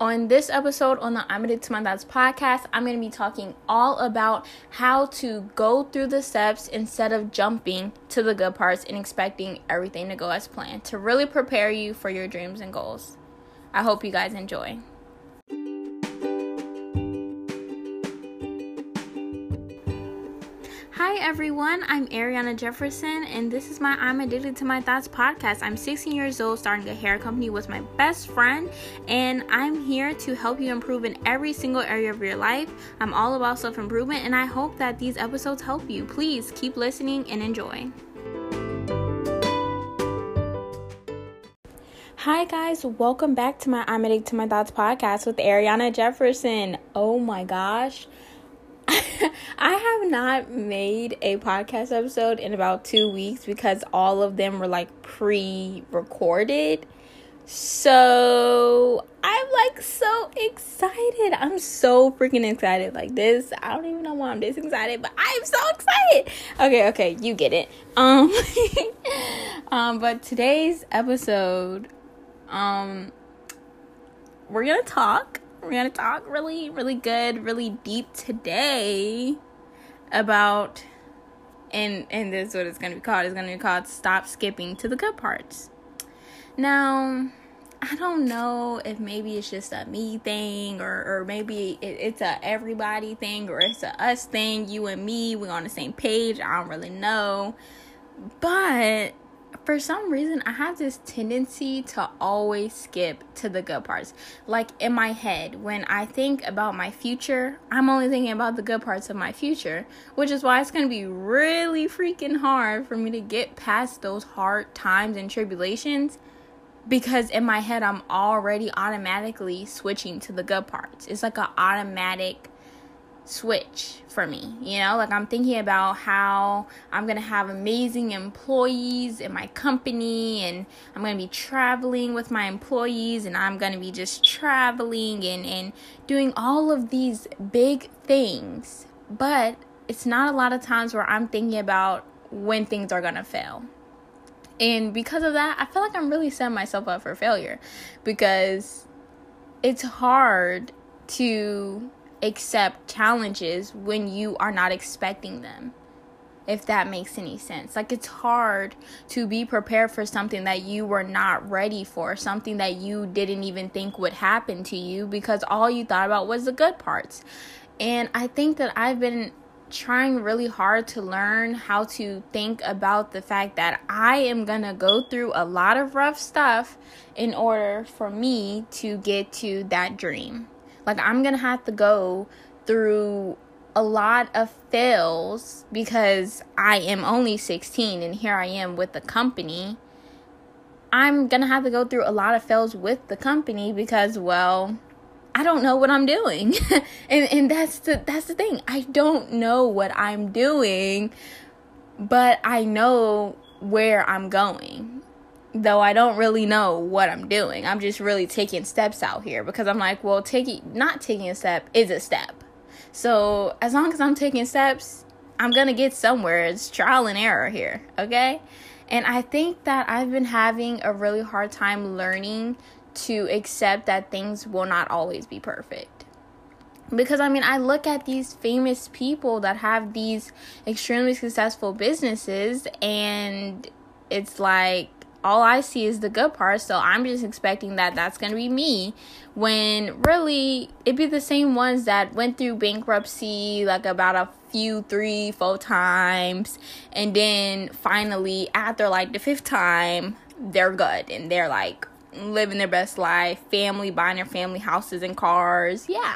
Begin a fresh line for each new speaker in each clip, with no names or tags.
On this episode on the I'm Addicted to My Thoughts podcast, I'm going to be talking all about how to go through the steps instead of jumping to the good parts and expecting everything to go as planned to really prepare you for your dreams and goals. I hope you guys enjoy. Hi everyone, I'm Ariana Jefferson, and this is my I'm Addicted to My Thoughts podcast. I'm 16 years old, starting a hair company with my best friend, and I'm here to help you improve in every single area of your life. I'm all about self improvement, and I hope that these episodes help you. Please keep listening and enjoy. Hi guys, welcome back to my I'm Addicted to My Thoughts podcast with Ariana Jefferson. Oh my gosh. I have not made a podcast episode in about two weeks because all of them were like pre recorded. So I'm like so excited. I'm so freaking excited. Like this, I don't even know why I'm this excited, but I'm so excited. Okay, okay, you get it. Um, um, but today's episode, um, we're gonna talk we're gonna talk really, really good, really deep today about and and this is what it's gonna be called. It's gonna be called Stop Skipping to the Good Parts. Now, I don't know if maybe it's just a me thing or or maybe it, it's a everybody thing or it's a us thing, you and me, we're on the same page. I don't really know. But for some reason I have this tendency to always skip to the good parts. Like in my head, when I think about my future, I'm only thinking about the good parts of my future, which is why it's going to be really freaking hard for me to get past those hard times and tribulations because in my head I'm already automatically switching to the good parts. It's like an automatic switch for me. You know, like I'm thinking about how I'm going to have amazing employees in my company and I'm going to be traveling with my employees and I'm going to be just traveling and and doing all of these big things. But it's not a lot of times where I'm thinking about when things are going to fail. And because of that, I feel like I'm really setting myself up for failure because it's hard to accept challenges when you are not expecting them. If that makes any sense. Like it's hard to be prepared for something that you were not ready for, something that you didn't even think would happen to you because all you thought about was the good parts. And I think that I've been trying really hard to learn how to think about the fact that I am going to go through a lot of rough stuff in order for me to get to that dream. Like I'm going to have to go through a lot of fails because I am only 16 and here I am with the company. I'm going to have to go through a lot of fails with the company because well, I don't know what I'm doing. and and that's the that's the thing. I don't know what I'm doing, but I know where I'm going though I don't really know what I'm doing. I'm just really taking steps out here because I'm like, well, taking not taking a step is a step. So as long as I'm taking steps, I'm gonna get somewhere. It's trial and error here, okay? And I think that I've been having a really hard time learning to accept that things will not always be perfect. Because I mean, I look at these famous people that have these extremely successful businesses, and it's like all I see is the good part. So I'm just expecting that that's going to be me when really it'd be the same ones that went through bankruptcy like about a few, three, four times. And then finally, after like the fifth time, they're good and they're like living their best life, family, buying their family houses and cars. Yeah.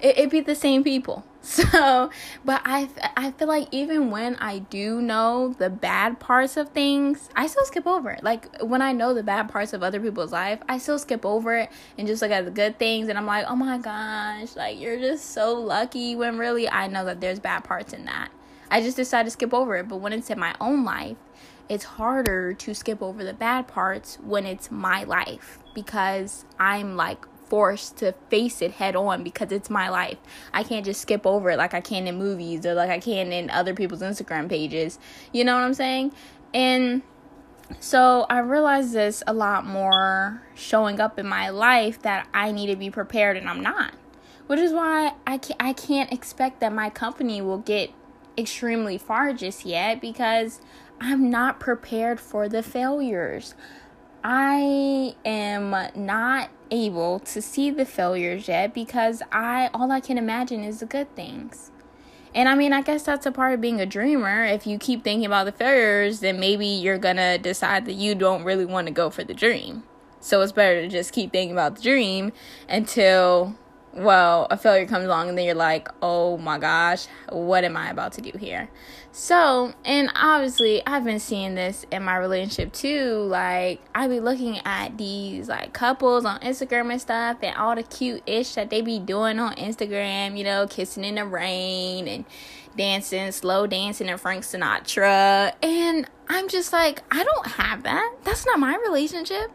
It, it'd be the same people. So, but I I feel like even when I do know the bad parts of things, I still skip over it. Like when I know the bad parts of other people's life, I still skip over it and just look at the good things and I'm like, "Oh my gosh, like you're just so lucky." When really I know that there's bad parts in that. I just decide to skip over it, but when it's in my own life, it's harder to skip over the bad parts when it's my life because I'm like forced to face it head on because it's my life. I can't just skip over it like I can in movies or like I can in other people's Instagram pages. You know what I'm saying? And So I realized this a lot more showing up in my life that I need to be prepared and I'm not. Which is why I can't, I can't expect that my company will get extremely far just yet because I'm not prepared for the failures. I am not able to see the failures yet because I all I can imagine is the good things. And I mean, I guess that's a part of being a dreamer. If you keep thinking about the failures, then maybe you're gonna decide that you don't really want to go for the dream. So it's better to just keep thinking about the dream until well, a failure comes along and then you're like, oh my gosh, what am I about to do here? So, and obviously, I've been seeing this in my relationship too. Like, I be looking at these like couples on Instagram and stuff, and all the cute ish that they be doing on Instagram, you know, kissing in the rain and dancing, slow dancing in Frank Sinatra. And I'm just like, I don't have that. That's not my relationship.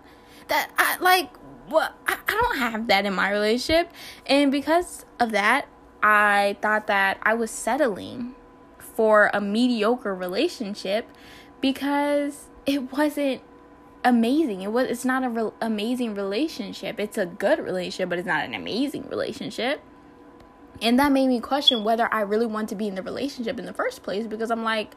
That I like well, I, I don't have that in my relationship. And because of that, I thought that I was settling for a mediocre relationship because it wasn't amazing. It was it's not a re- amazing relationship. It's a good relationship, but it's not an amazing relationship. And that made me question whether I really want to be in the relationship in the first place because I'm like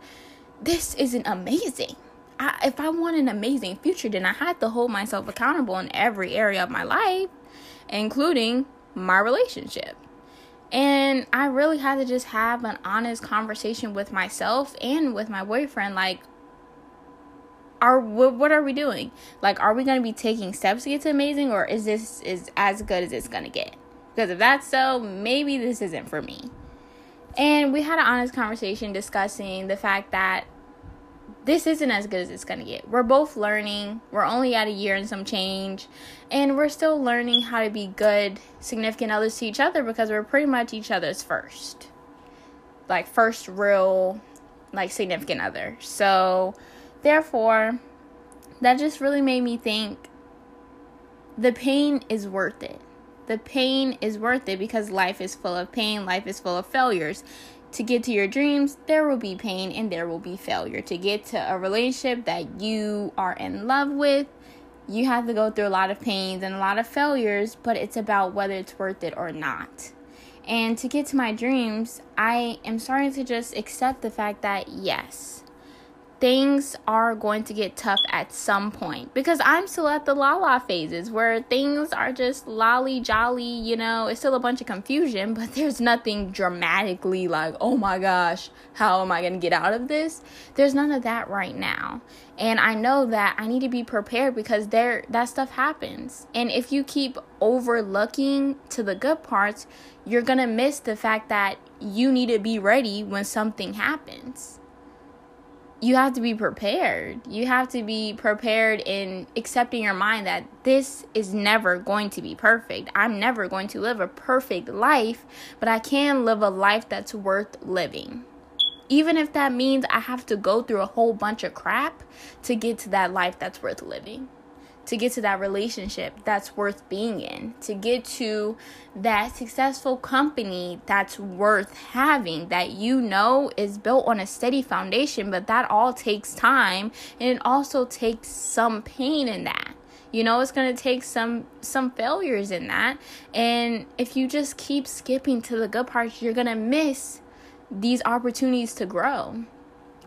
this isn't amazing. I, if I want an amazing future, then I had to hold myself accountable in every area of my life, including my relationship. And I really had to just have an honest conversation with myself and with my boyfriend like are what, what are we doing? Like are we going to be taking steps to get to amazing or is this is as good as it's going to get? Because if that's so, maybe this isn't for me. And we had an honest conversation discussing the fact that this isn't as good as it's going to get. We're both learning. We're only at a year and some change. And we're still learning how to be good, significant others to each other because we're pretty much each other's first. Like, first real, like, significant other. So, therefore, that just really made me think the pain is worth it. The pain is worth it because life is full of pain, life is full of failures to get to your dreams, there will be pain and there will be failure. To get to a relationship that you are in love with, you have to go through a lot of pains and a lot of failures, but it's about whether it's worth it or not. And to get to my dreams, I am starting to just accept the fact that yes, things are going to get tough at some point because I'm still at the la la phases where things are just lolly jolly, you know, it's still a bunch of confusion, but there's nothing dramatically like, oh my gosh, how am I going to get out of this? There's none of that right now. And I know that I need to be prepared because there that stuff happens. And if you keep overlooking to the good parts, you're going to miss the fact that you need to be ready when something happens you have to be prepared. You have to be prepared in accepting your mind that this is never going to be perfect. I'm never going to live a perfect life, but I can live a life that's worth living. Even if that means I have to go through a whole bunch of crap to get to that life that's worth living to get to that relationship that's worth being in, to get to that successful company that's worth having, that you know is built on a steady foundation, but that all takes time and it also takes some pain in that. You know, it's going to take some some failures in that. And if you just keep skipping to the good parts, you're going to miss these opportunities to grow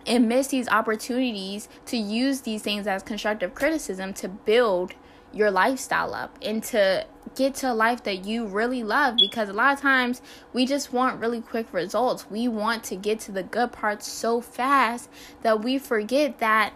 and miss these opportunities to use these things as constructive criticism to build your lifestyle up and to get to a life that you really love because a lot of times we just want really quick results. We want to get to the good parts so fast that we forget that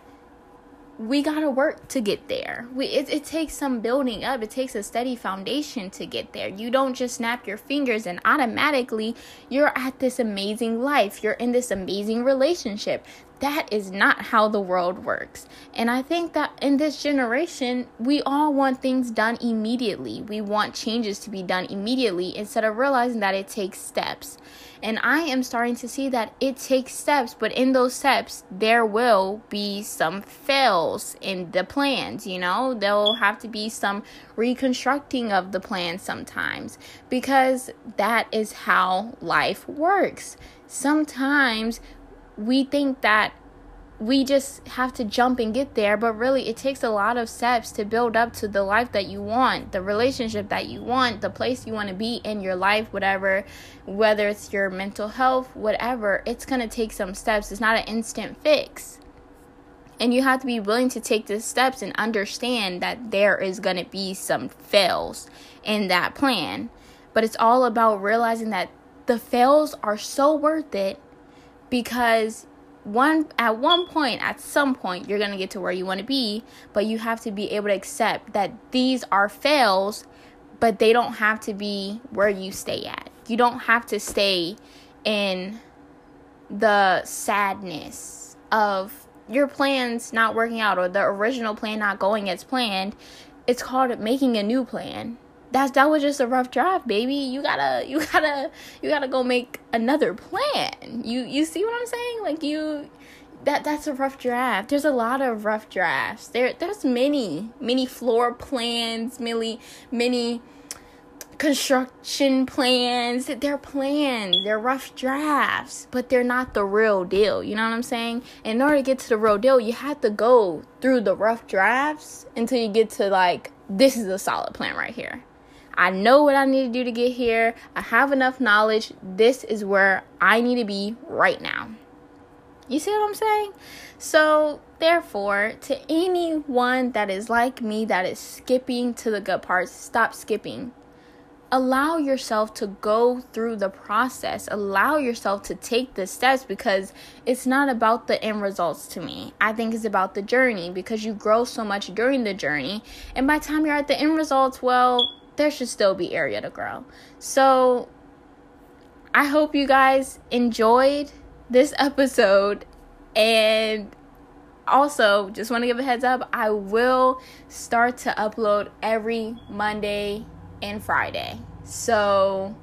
we gotta work to get there. We it, it takes some building up. It takes a steady foundation to get there. You don't just snap your fingers and automatically you're at this amazing life. You're in this amazing relationship. That is not how the world works. And I think that in this generation, we all want things done immediately. We want changes to be done immediately instead of realizing that it takes steps. And I am starting to see that it takes steps, but in those steps, there will be some fails in the plans, you know? There will have to be some reconstructing of the plan sometimes because that is how life works. Sometimes we think that we just have to jump and get there but really it takes a lot of steps to build up to the life that you want the relationship that you want the place you want to be in your life whatever whether it's your mental health whatever it's going to take some steps. It's not an instant fix. And you have to be willing to take the steps and understand that there is going to be some fails in that plan. But it's all about realizing that the fails are so worth it because one at one point at some point you're going to get to where you want to be but you have to be able to accept that these are fails but they don't have to be where you stay at. You don't have to stay in the sadness of your plans not working out or the original plan not going as planned. It's called making a new plan that's that was just a rough draft, baby. You gotta you gotta you gotta go make another plan. You you see what I'm saying? Like you that that's a rough draft. There's a lot of rough drafts. There there's many, many floor plans, many many construction plans. They're plans. They're rough drafts, but they're not the real deal. You know what I'm saying? In order to get to the real deal, you have to go through the rough drafts until you get to like this is a solid plan right here. I know what I need to do to get here. I have enough knowledge. This is where I need to be right now. You see what I'm saying? So, therefore, to anyone that is like me that is skipping to the good parts, stop skipping. Allow yourself to go through the process. Allow yourself to take the steps because it's not about the end results to me. I think it's about the journey because you grow so much during the journey. And by the time you're at the end results, well, there should still be area to grow. So I hope you guys enjoyed this episode and also just want to give a heads up i will start to upload every monday and friday so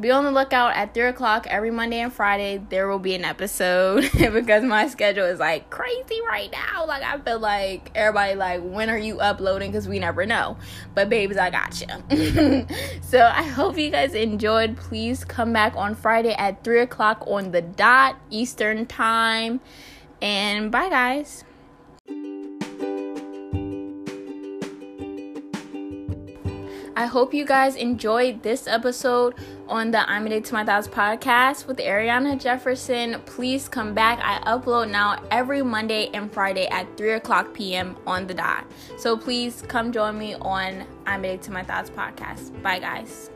be on the lookout at 3 o'clock every Monday and Friday. There will be an episode because my schedule is like crazy right now. Like, I feel like everybody, like, when are you uploading? Because we never know. But, babes, I got you. so, I hope you guys enjoyed. Please come back on Friday at 3 o'clock on the dot Eastern Time. And bye, guys. I hope you guys enjoyed this episode on the I'm Addicted to My Thoughts podcast with Ariana Jefferson. Please come back. I upload now every Monday and Friday at 3 o'clock p.m. on the dot. So please come join me on I'm Addicted to My Thoughts podcast. Bye, guys.